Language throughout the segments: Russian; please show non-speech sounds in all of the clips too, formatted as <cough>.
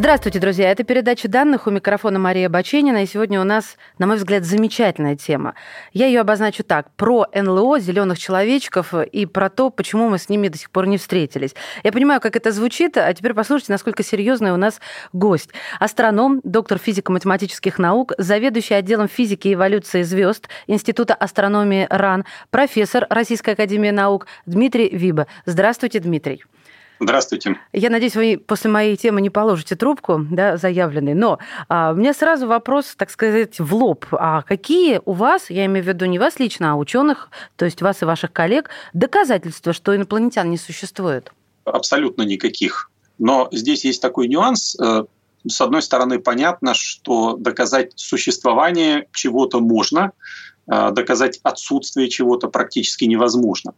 Здравствуйте, друзья. Это передача данных у микрофона Мария Баченина. И сегодня у нас, на мой взгляд, замечательная тема. Я ее обозначу так. Про НЛО, зеленых человечков и про то, почему мы с ними до сих пор не встретились. Я понимаю, как это звучит, а теперь послушайте, насколько серьезный у нас гость. Астроном, доктор физико-математических наук, заведующий отделом физики и эволюции звезд Института астрономии РАН, профессор Российской академии наук Дмитрий Виба. Здравствуйте, Дмитрий. Здравствуйте. Я надеюсь, вы после моей темы не положите трубку, да, заявленной. Но а, у меня сразу вопрос, так сказать, в лоб. А какие у вас, я имею в виду не вас лично, а ученых, то есть вас и ваших коллег, доказательства, что инопланетян не существует? Абсолютно никаких. Но здесь есть такой нюанс. Э, с одной стороны, понятно, что доказать существование чего-то можно, доказать отсутствие чего-то практически невозможно.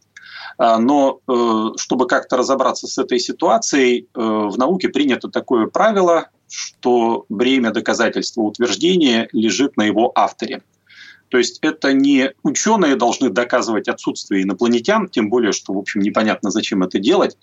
А, но э, чтобы как-то разобраться с этой ситуацией, э, в науке принято такое правило, что бремя доказательства утверждения лежит на его авторе. То есть это не ученые должны доказывать отсутствие инопланетян, тем более, что, в общем, непонятно, зачем это делать.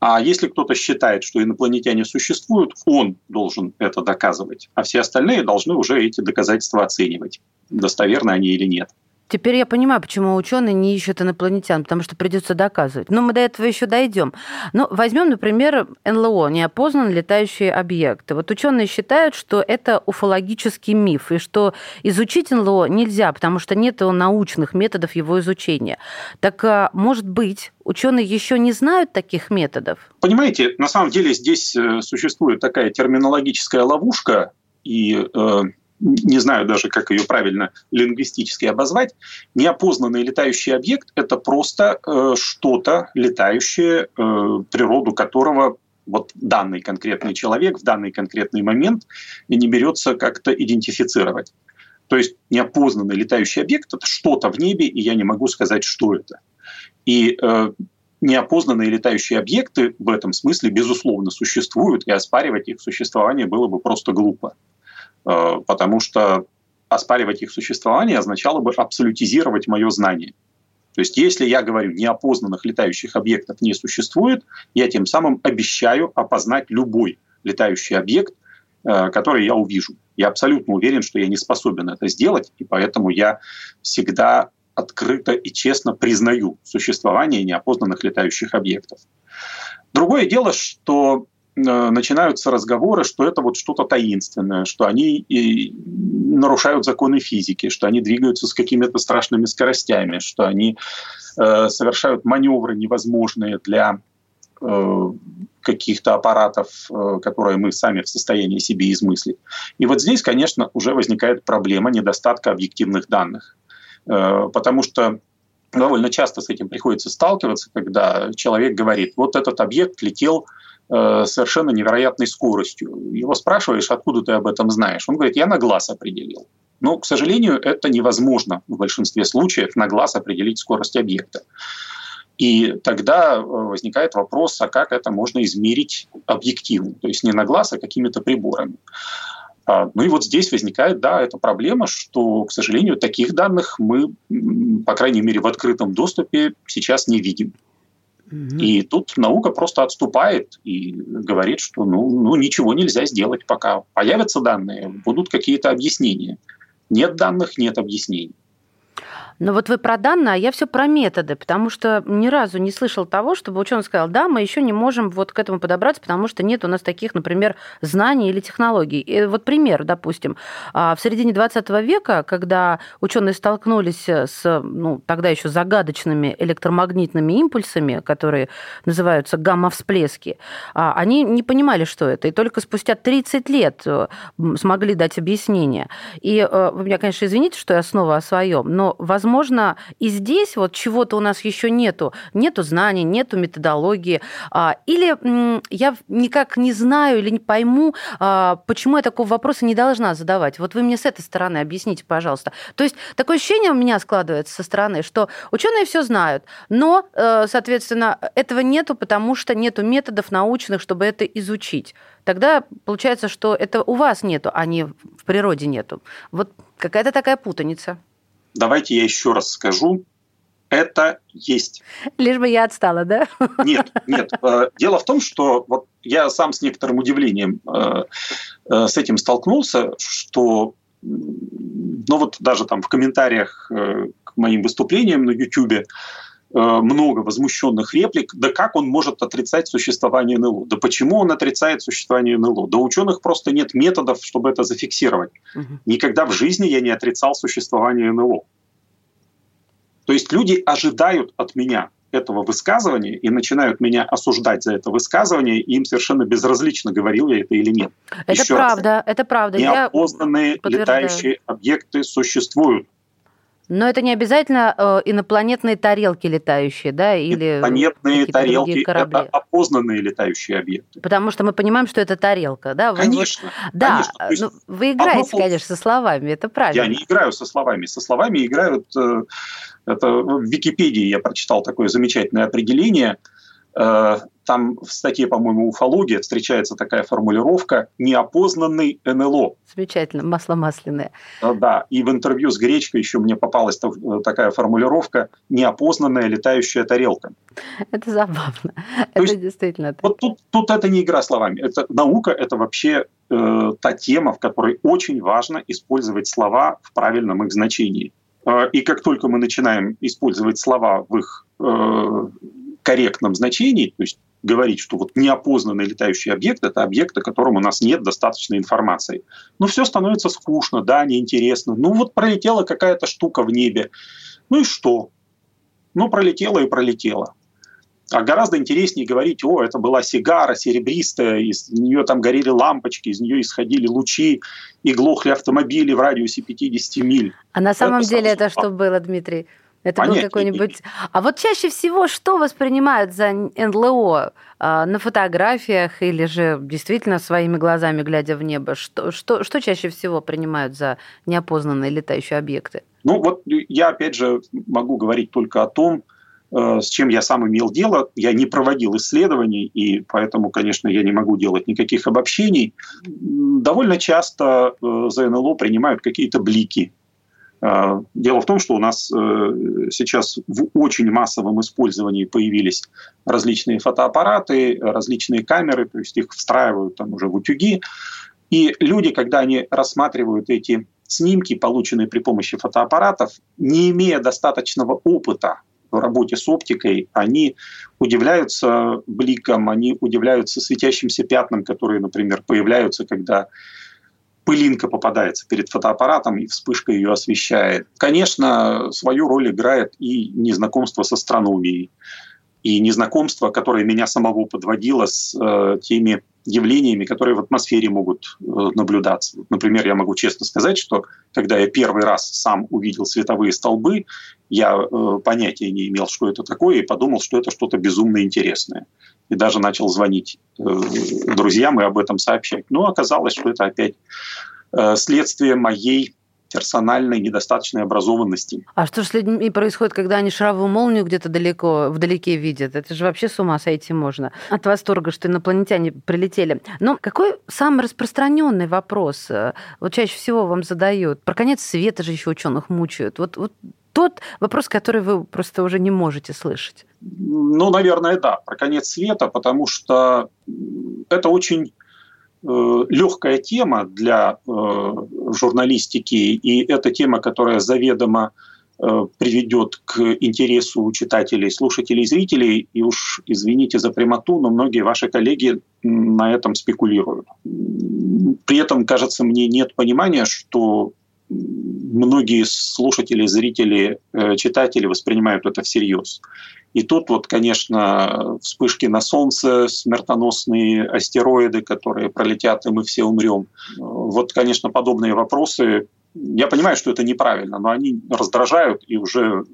А если кто-то считает, что инопланетяне существуют, он должен это доказывать, а все остальные должны уже эти доказательства оценивать, достоверны они или нет. Теперь я понимаю, почему ученые не ищут инопланетян, потому что придется доказывать. Но мы до этого еще дойдем. Но возьмем, например, НЛО, неопознанные летающие объекты. Вот ученые считают, что это уфологический миф, и что изучить НЛО нельзя, потому что нет научных методов его изучения. Так, а, может быть, ученые еще не знают таких методов? Понимаете, на самом деле здесь э, существует такая терминологическая ловушка, и э, не знаю даже, как ее правильно лингвистически обозвать, неопознанный летающий объект – это просто э, что-то летающее, э, природу которого вот данный конкретный человек в данный конкретный момент не берется как-то идентифицировать. То есть неопознанный летающий объект – это что-то в небе, и я не могу сказать, что это. И э, неопознанные летающие объекты в этом смысле, безусловно, существуют, и оспаривать их существование было бы просто глупо. Э, потому что оспаривать их существование означало бы абсолютизировать мое знание. То есть если я говорю, неопознанных летающих объектов не существует, я тем самым обещаю опознать любой летающий объект, э, который я увижу. Я абсолютно уверен, что я не способен это сделать, и поэтому я всегда открыто и честно признаю существование неопознанных летающих объектов. Другое дело, что начинаются разговоры, что это вот что-то таинственное, что они нарушают законы физики, что они двигаются с какими-то страшными скоростями, что они э, совершают маневры невозможные для э, каких-то аппаратов, которые мы сами в состоянии себе измыслить. И вот здесь, конечно, уже возникает проблема недостатка объективных данных. Потому что довольно часто с этим приходится сталкиваться, когда человек говорит, вот этот объект летел Э, совершенно невероятной скоростью. Его спрашиваешь, откуда ты об этом знаешь? Он говорит, я на глаз определил. Но, к сожалению, это невозможно в большинстве случаев на глаз определить скорость объекта. И тогда э, возникает вопрос, а как это можно измерить объективно, то есть не на глаз, а какими-то приборами. А, ну и вот здесь возникает, да, эта проблема, что, к сожалению, таких данных мы, по крайней мере, в открытом доступе сейчас не видим. И тут наука просто отступает и говорит, что ну, ну ничего нельзя сделать пока. Появятся данные, будут какие-то объяснения. Нет данных, нет объяснений. Но вот вы про данные, а я все про методы, потому что ни разу не слышал того, чтобы ученый сказал, да, мы еще не можем вот к этому подобраться, потому что нет у нас таких, например, знаний или технологий. И вот пример, допустим, а, в середине 20 века, когда ученые столкнулись с, ну, тогда еще загадочными электромагнитными импульсами, которые называются гамма-всплески, а, они не понимали, что это, и только спустя 30 лет э, смогли дать объяснение. И э, вы меня, конечно, извините, что я снова о своем, но, возможно, возможно, и здесь вот чего-то у нас еще нету. Нету знаний, нету методологии. А, или я никак не знаю или не пойму, а, почему я такого вопроса не должна задавать. Вот вы мне с этой стороны объясните, пожалуйста. То есть такое ощущение у меня складывается со стороны, что ученые все знают, но, э, соответственно, этого нету, потому что нету методов научных, чтобы это изучить. Тогда получается, что это у вас нету, а не в природе нету. Вот какая-то такая путаница. Давайте я еще раз скажу. Это есть. Лишь бы я отстала, да? Нет, нет. Э, дело в том, что вот я сам с некоторым удивлением э, э, с этим столкнулся, что ну вот даже там в комментариях к моим выступлениям на YouTube много возмущенных реплик. Да как он может отрицать существование НЛО? Да почему он отрицает существование НЛО? Да у ученых просто нет методов, чтобы это зафиксировать. Угу. Никогда в жизни я не отрицал существование НЛО. То есть люди ожидают от меня этого высказывания и начинают меня осуждать за это высказывание, и им совершенно безразлично, говорил я это или нет. Это Еще правда, раз, это правда. Неопознанные летающие объекты существуют. Но это не обязательно э, инопланетные тарелки летающие, да, или Инопланетные тарелки – это опознанные летающие объекты. Потому что мы понимаем, что это тарелка, да? Конечно. Вот, да, конечно. Ну, вы играете, конечно, со словами, это правильно. Я не играю со словами. Со словами играют… Э, это в Википедии я прочитал такое замечательное определение – Э, там в статье, по-моему, «Уфология» встречается такая формулировка «неопознанный НЛО». Замечательно, масло масляное. Э, да, и в интервью с Гречкой еще мне попалась э, такая формулировка «неопознанная летающая тарелка». Это забавно. То это есть, действительно. Вот тут, тут это не игра словами. Это наука, это вообще э, та тема, в которой очень важно использовать слова в правильном их значении. И как только мы начинаем использовать слова в их э, корректном значении, то есть говорить, что вот неопознанный летающий объект – это объект, о котором у нас нет достаточной информации. Но все становится скучно, да, неинтересно. Ну вот пролетела какая-то штука в небе. Ну и что? Ну пролетела и пролетела. А гораздо интереснее говорить, о, это была сигара серебристая, из нее там горели лампочки, из нее исходили лучи, и глохли автомобили в радиусе 50 миль. А на самом это деле это что было, Дмитрий? Это Понятия был какой-нибудь... А вот чаще всего что воспринимают за НЛО? А, на фотографиях или же действительно своими глазами, глядя в небо? Что, что, что чаще всего принимают за неопознанные летающие объекты? Ну вот я опять же могу говорить только о том, э, с чем я сам имел дело. Я не проводил исследований, и поэтому, конечно, я не могу делать никаких обобщений. Довольно часто э, за НЛО принимают какие-то блики дело в том, что у нас э, сейчас в очень массовом использовании появились различные фотоаппараты, различные камеры, то есть их встраивают там уже в утюги. И люди, когда они рассматривают эти снимки, полученные при помощи фотоаппаратов, не имея достаточного опыта в работе с оптикой, они удивляются бликам, они удивляются светящимся пятнам, которые, например, появляются, когда пылинка попадается перед фотоаппаратом, и вспышка ее освещает. Конечно, свою роль играет и незнакомство с астрономией, и незнакомство, которое меня самого подводило с э, теми явлениями, которые в атмосфере могут э, наблюдаться. Например, я могу честно сказать, что когда я первый раз сам увидел световые столбы, я э, понятия не имел, что это такое, и подумал, что это что-то безумно интересное. И даже начал звонить э, друзьям и об этом сообщать. Но оказалось, что это опять следствие моей персональной недостаточной образованности. А что же с людьми происходит, когда они шаровую молнию где-то далеко, вдалеке видят? Это же вообще с ума сойти можно. От восторга, что инопланетяне прилетели. Но какой самый распространенный вопрос э, вот чаще всего вам задают? Про конец света же еще ученых мучают. Вот, вот тот вопрос, который вы просто уже не можете слышать. Ну, наверное, да, про конец света, потому что это очень Э, легкая тема для э, журналистики, и это тема, которая заведомо э, приведет к интересу читателей, слушателей, зрителей. И уж извините за прямоту, но многие ваши коллеги на этом спекулируют. При этом, кажется, мне нет понимания, что многие слушатели, зрители, читатели воспринимают это всерьез. И тут вот, конечно, вспышки на Солнце, смертоносные астероиды, которые пролетят, и мы все умрем. Вот, конечно, подобные вопросы Я понимаю, что это неправильно, но они раздражают и уже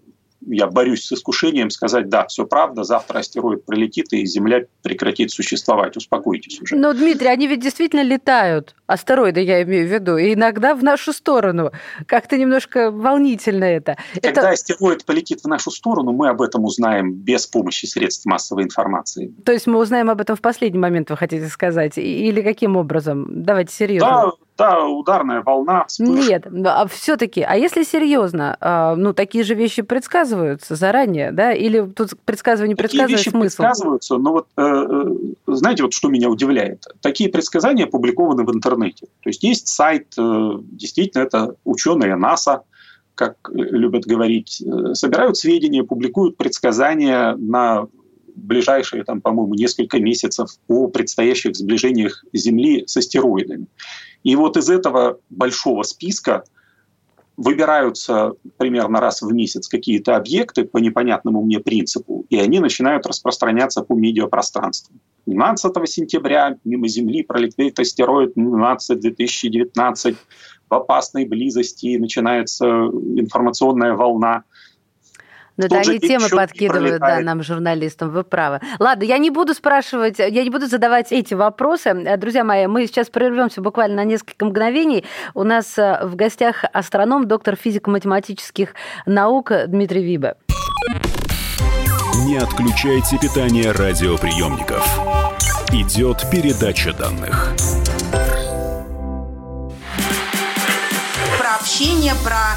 я борюсь с искушением сказать, да, все правда, завтра астероид пролетит, и Земля прекратит существовать. Успокойтесь уже. Но, Дмитрий, они ведь действительно летают, астероиды я имею в виду, и иногда в нашу сторону. Как-то немножко волнительно это. Когда это... астероид полетит в нашу сторону, мы об этом узнаем без помощи средств массовой информации. То есть мы узнаем об этом в последний момент, вы хотите сказать? Или каким образом? Давайте серьезно. Да, да, ударная волна. Вспышка. Нет, а все-таки, а если серьезно, а, ну такие же вещи предсказываются заранее, да? Или тут предсказывание такие предсказывает вещи смысл? предсказываются, но вот э, э, знаете, вот что меня удивляет? Такие предсказания опубликованы в интернете. То есть есть сайт, э, действительно, это ученые НАСА, как любят говорить, собирают сведения, публикуют предсказания на ближайшие, там, по-моему, несколько месяцев о предстоящих сближениях Земли с астероидами. И вот из этого большого списка выбираются примерно раз в месяц какие-то объекты по непонятному мне принципу, и они начинают распространяться по медиапространству. 12 сентября мимо Земли пролетит астероид 12-2019 в опасной близости, начинается информационная волна. Но это они темы подкидывают, да, нам, журналистам, вы правы. Ладно, я не буду спрашивать, я не буду задавать эти вопросы. Э, друзья мои, мы сейчас прервемся буквально на несколько мгновений. У нас э, в гостях астроном, доктор физико-математических наук Дмитрий Вибе. Не отключайте питание радиоприемников. Идет передача данных. Про общение, про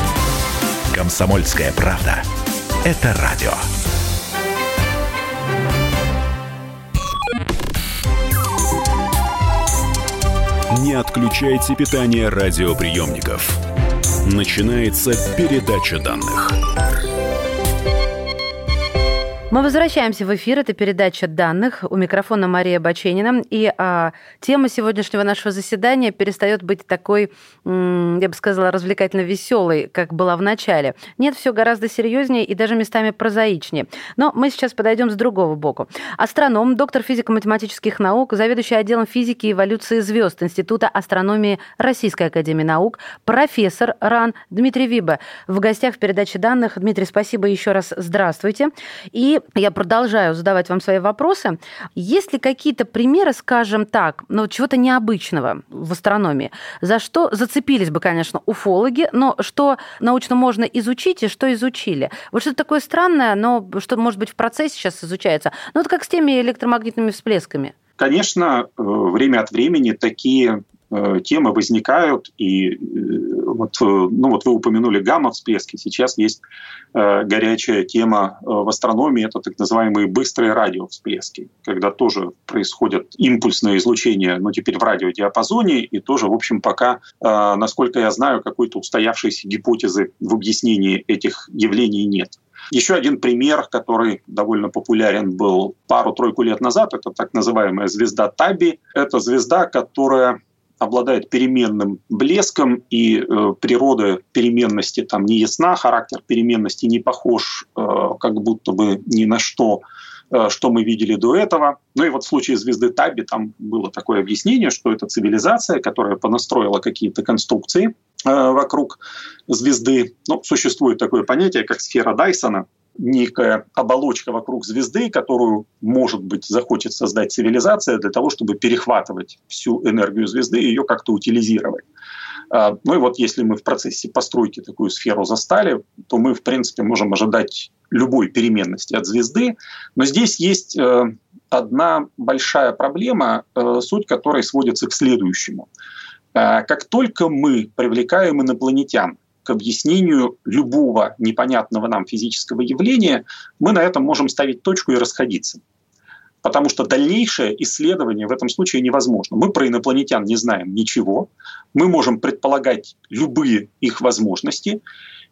Комсомольская правда. Это радио. Не отключайте питание радиоприемников. Начинается передача данных. Мы возвращаемся в эфир. Это передача данных. У микрофона Мария Баченина. И а, тема сегодняшнего нашего заседания перестает быть такой, я бы сказала, развлекательно веселой, как была в начале. Нет, все гораздо серьезнее и даже местами прозаичнее. Но мы сейчас подойдем с другого боку. Астроном, доктор физико-математических наук, заведующий отделом физики и эволюции звезд Института астрономии Российской академии наук, профессор РАН Дмитрий Виба. В гостях в передаче данных. Дмитрий, спасибо еще раз. Здравствуйте. И я продолжаю задавать вам свои вопросы. Есть ли какие-то примеры, скажем так, ну, чего-то необычного в астрономии, за что зацепились бы, конечно, уфологи, но что научно можно изучить и что изучили? Вот что-то такое странное, но что, может быть, в процессе сейчас изучается. Ну, это как с теми электромагнитными всплесками. Конечно, э, время от времени такие темы возникают, и э, вот, ну вот вы упомянули гамма-всплески, сейчас есть э, горячая тема в астрономии, это так называемые быстрые радиовсплески, когда тоже происходит импульсное излучение, но теперь в радиодиапазоне, и тоже, в общем, пока, э, насколько я знаю, какой-то устоявшейся гипотезы в объяснении этих явлений нет. Еще один пример, который довольно популярен был пару-тройку лет назад, это так называемая звезда Таби. Это звезда, которая обладает переменным блеском, и э, природа переменности там не ясна, характер переменности не похож э, как будто бы ни на что, э, что мы видели до этого. Ну и вот в случае звезды Таби там было такое объяснение, что это цивилизация, которая понастроила какие-то конструкции э, вокруг звезды. Ну, существует такое понятие, как сфера Дайсона, некая оболочка вокруг звезды, которую, может быть, захочет создать цивилизация для того, чтобы перехватывать всю энергию звезды и ее как-то утилизировать. А, ну и вот если мы в процессе постройки такую сферу застали, то мы, в принципе, можем ожидать любой переменности от звезды. Но здесь есть э, одна большая проблема, э, суть которой сводится к следующему. Э, как только мы привлекаем инопланетян объяснению любого непонятного нам физического явления, мы на этом можем ставить точку и расходиться. потому что дальнейшее исследование в этом случае невозможно. Мы про инопланетян не знаем ничего, мы можем предполагать любые их возможности,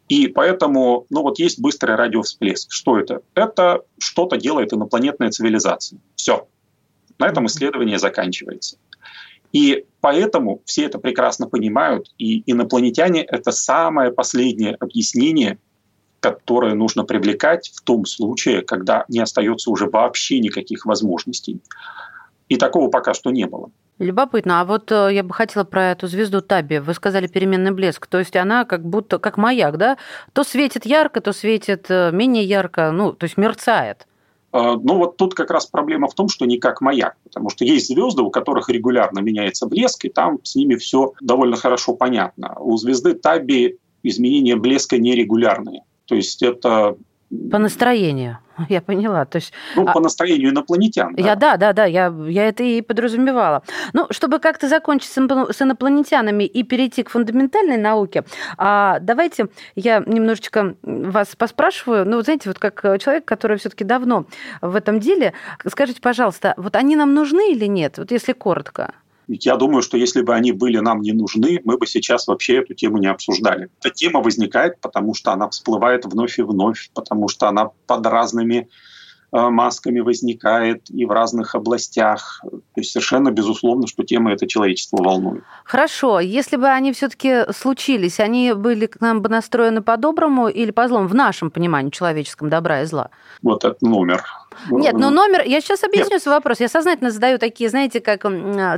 и поэтому, ну вот есть быстрый радиовсплеск. Что это? Это что-то делает инопланетная цивилизация. Все. На этом исследование заканчивается. И поэтому все это прекрасно понимают, и инопланетяне — это самое последнее объяснение, которое нужно привлекать в том случае, когда не остается уже вообще никаких возможностей. И такого пока что не было. Любопытно. А вот э, я бы хотела про эту звезду Таби. Вы сказали переменный блеск. То есть она как будто как маяк, да? То светит ярко, то светит э, менее ярко, ну, то есть мерцает. А, ну вот тут как раз проблема в том, что не как маяк, потому что есть звезды, у которых регулярно меняется блеск, и там с ними все довольно хорошо понятно. У звезды Таби изменения блеска нерегулярные. То есть это по настроению, <laughs> я поняла. То есть, ну, по настроению инопланетян. Да? Я, да, да, да, я, я это и подразумевала. Ну, чтобы как-то закончить с инопланетянами и перейти к фундаментальной науке, а, давайте я немножечко вас поспрашиваю. Ну, знаете, вот как человек, который все таки давно в этом деле, скажите, пожалуйста, вот они нам нужны или нет? Вот если коротко. Я думаю, что если бы они были нам не нужны, мы бы сейчас вообще эту тему не обсуждали. Эта тема возникает, потому что она всплывает вновь и вновь, потому что она под разными Э, масками возникает и в разных областях. То есть совершенно безусловно, что тема это человечество волнует. Хорошо. Если бы они все-таки случились, они были к нам бы настроены по-доброму или по злому, в нашем понимании человеческом добра и зла? Вот этот номер. Нет, но номер... Я сейчас объясню Нет. свой вопрос. Я сознательно задаю такие, знаете, как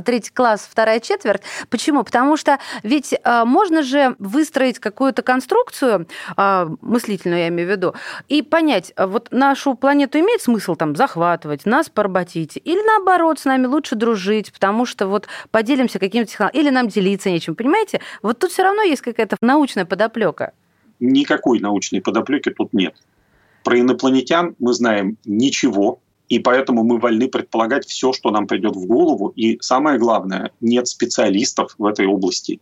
третий класс, вторая четверть. Почему? Потому что ведь а, можно же выстроить какую-то конструкцию, а, мыслительную я имею в виду, и понять, а вот нашу планету имеет смысл там захватывать, нас поработить, или наоборот, с нами лучше дружить, потому что вот поделимся каким-то технологией, или нам делиться нечем, понимаете? Вот тут все равно есть какая-то научная подоплека. Никакой научной подоплеки тут нет. Про инопланетян мы знаем ничего, и поэтому мы вольны предполагать все, что нам придет в голову. И самое главное, нет специалистов в этой области.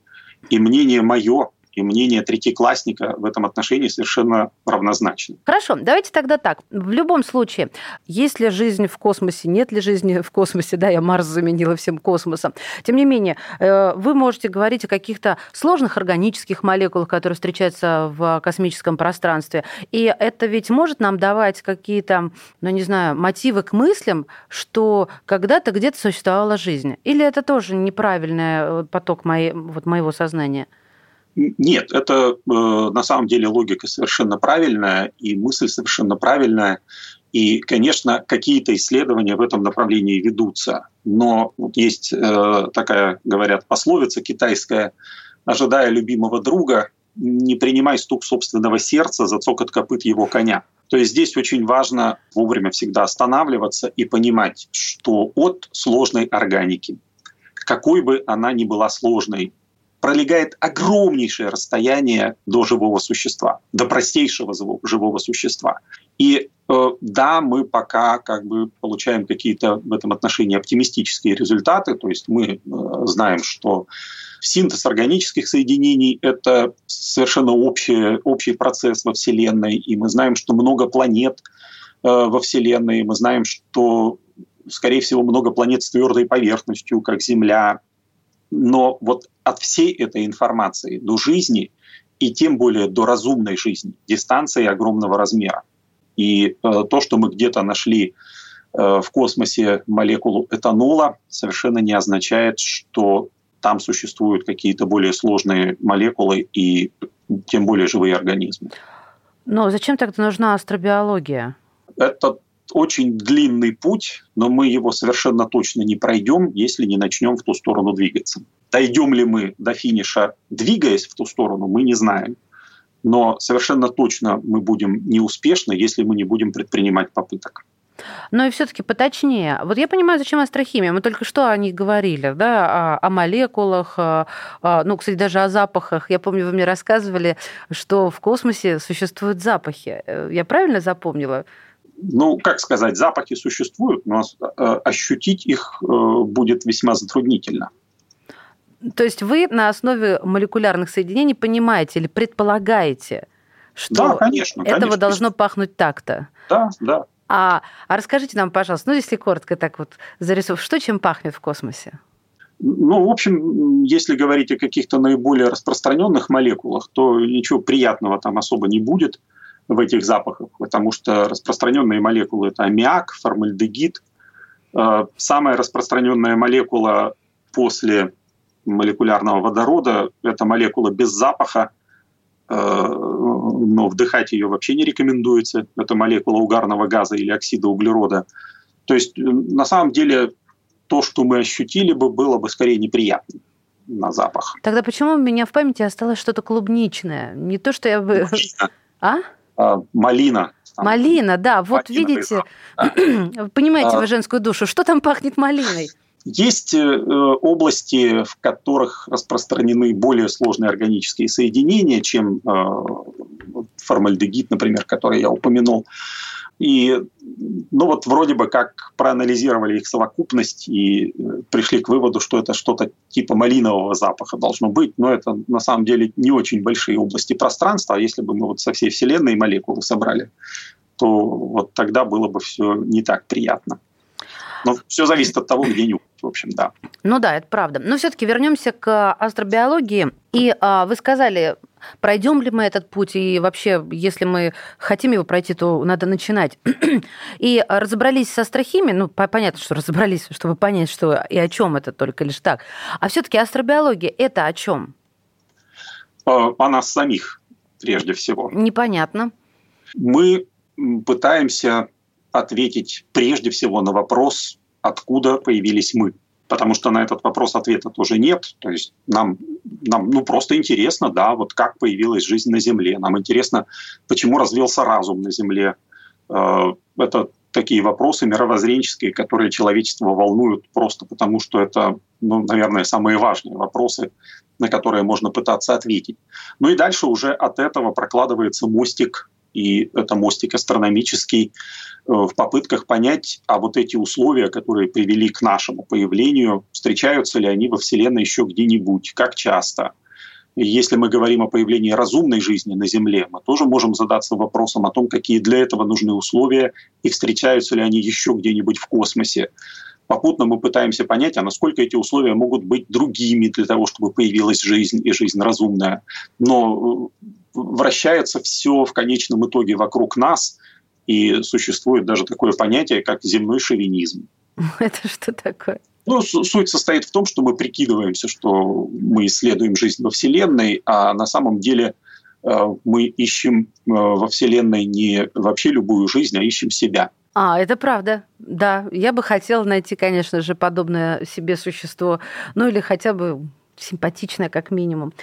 И мнение мое и мнение третьеклассника в этом отношении совершенно равнозначно. Хорошо, давайте тогда так. В любом случае, есть ли жизнь в космосе, нет ли жизни в космосе, да, я Марс заменила всем космосом. Тем не менее, э, вы можете говорить о каких-то сложных органических молекулах, которые встречаются в космическом пространстве. И это ведь может нам давать какие-то, ну не знаю, мотивы к мыслям, что когда-то где-то существовала жизнь. Или это тоже неправильный э, поток моей, вот моего сознания? Нет, это э, на самом деле логика совершенно правильная и мысль совершенно правильная. И, конечно, какие-то исследования в этом направлении ведутся. Но есть э, такая, говорят, пословица китайская, ожидая любимого друга, не принимай стук собственного сердца за цокот копыт его коня. То есть здесь очень важно вовремя всегда останавливаться и понимать, что от сложной органики, какой бы она ни была сложной, пролегает огромнейшее расстояние до живого существа, до простейшего живого существа. И э, да, мы пока как бы получаем какие-то в этом отношении оптимистические результаты, то есть мы э, знаем, что синтез органических соединений — это совершенно общий, общий процесс во Вселенной, и мы знаем, что много планет э, во Вселенной, мы знаем, что скорее всего, много планет с твердой поверхностью, как Земля, но вот от всей этой информации до жизни и тем более до разумной жизни дистанция огромного размера. И э, то, что мы где-то нашли э, в космосе молекулу этанола, совершенно не означает, что там существуют какие-то более сложные молекулы и тем более живые организмы. Но зачем тогда нужна астробиология? Это очень длинный путь, но мы его совершенно точно не пройдем, если не начнем в ту сторону двигаться. Дойдем ли мы до финиша, двигаясь в ту сторону, мы не знаем. Но совершенно точно мы будем неуспешны, если мы не будем предпринимать попыток. Но и все-таки поточнее. Вот я понимаю, зачем астрохимия. Мы только что о них говорили, да, о, о молекулах, о, ну, кстати, даже о запахах. Я помню, вы мне рассказывали, что в космосе существуют запахи. Э, я правильно запомнила? Ну, как сказать, запахи существуют, но э, ощутить их э, будет весьма затруднительно. То есть вы на основе молекулярных соединений понимаете или предполагаете, что да, конечно, этого конечно. должно пахнуть так-то? Да, да. А, а расскажите нам, пожалуйста, ну, если коротко так вот зарисовав, что чем пахнет в космосе? Ну, в общем, если говорить о каких-то наиболее распространенных молекулах, то ничего приятного там особо не будет в этих запахах, потому что распространенные молекулы это аммиак, формальдегид. Э, самая распространенная молекула после молекулярного водорода это молекула без запаха, э, но вдыхать ее вообще не рекомендуется. Это молекула угарного газа или оксида углерода. То есть э, на самом деле то, что мы ощутили бы, было бы скорее неприятно на запах. Тогда почему у меня в памяти осталось что-то клубничное? Не то, что я бы... Малина. А? А, малина. Малина, да. Вот малина видите, <clears throat> понимаете а... вы женскую душу. Что там пахнет малиной? Есть э, области, в которых распространены более сложные органические соединения, чем э, формальдегид, например, который я упомянул. И ну вот вроде бы как проанализировали их совокупность и э, пришли к выводу, что это что-то типа малинового запаха должно быть, но это на самом деле не очень большие области пространства, а если бы мы вот со всей Вселенной молекулы собрали, то вот тогда было бы все не так приятно. Но все зависит от того, где нюхать, в общем, да. Ну да, это правда. Но все-таки вернемся к астробиологии. И а, вы сказали, пройдем ли мы этот путь, и вообще, если мы хотим его пройти, то надо начинать. и разобрались со астрохимией, ну, понятно, что разобрались, чтобы понять, что и о чем это только лишь так. А все-таки астробиология это о чем? О нас самих, прежде всего. Непонятно. Мы пытаемся ответить прежде всего на вопрос, откуда появились мы. Потому что на этот вопрос ответа тоже нет. То есть нам, нам ну, просто интересно, да, вот как появилась жизнь на Земле. Нам интересно, почему развился разум на Земле. Э, это такие вопросы мировоззренческие, которые человечество волнуют просто потому, что это, ну, наверное, самые важные вопросы, на которые можно пытаться ответить. Ну и дальше уже от этого прокладывается мостик и это мостик астрономический, э, в попытках понять, а вот эти условия, которые привели к нашему появлению, встречаются ли они во Вселенной еще где-нибудь, как часто. И если мы говорим о появлении разумной жизни на Земле, мы тоже можем задаться вопросом о том, какие для этого нужны условия и встречаются ли они еще где-нибудь в космосе. Попутно мы пытаемся понять, а насколько эти условия могут быть другими для того, чтобы появилась жизнь и жизнь разумная. Но э, вращается все в конечном итоге вокруг нас, и существует даже такое понятие, как земной шовинизм. <laughs> Это что такое? Ну, суть состоит в том, что мы прикидываемся, что мы исследуем жизнь во Вселенной, а на самом деле э, мы ищем э, во Вселенной не вообще любую жизнь, а ищем себя. А, это правда. Да, я бы хотела найти, конечно же, подобное себе существо, ну или хотя бы симпатичная как минимум.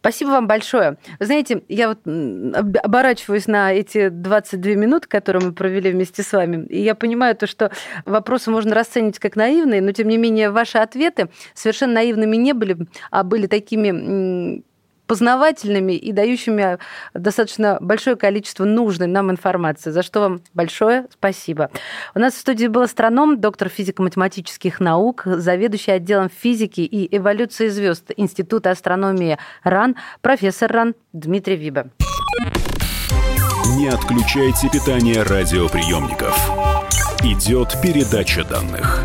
Спасибо вам большое. Вы знаете, я вот оборачиваюсь на эти 22 минуты, которые мы провели вместе с вами, и я понимаю то, что вопросы можно расценивать как наивные, но тем не менее ваши ответы совершенно наивными не были, а были такими познавательными и дающими достаточно большое количество нужной нам информации, за что вам большое спасибо. У нас в студии был астроном, доктор физико-математических наук, заведующий отделом физики и эволюции звезд Института астрономии РАН, профессор РАН Дмитрий Виба. Не отключайте питание радиоприемников. Идет передача данных.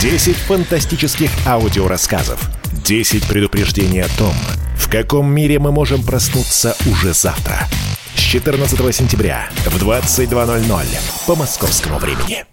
10 фантастических аудиорассказов. 10 предупреждений о том, в каком мире мы можем проснуться уже завтра. С 14 сентября в 22.00 по московскому времени.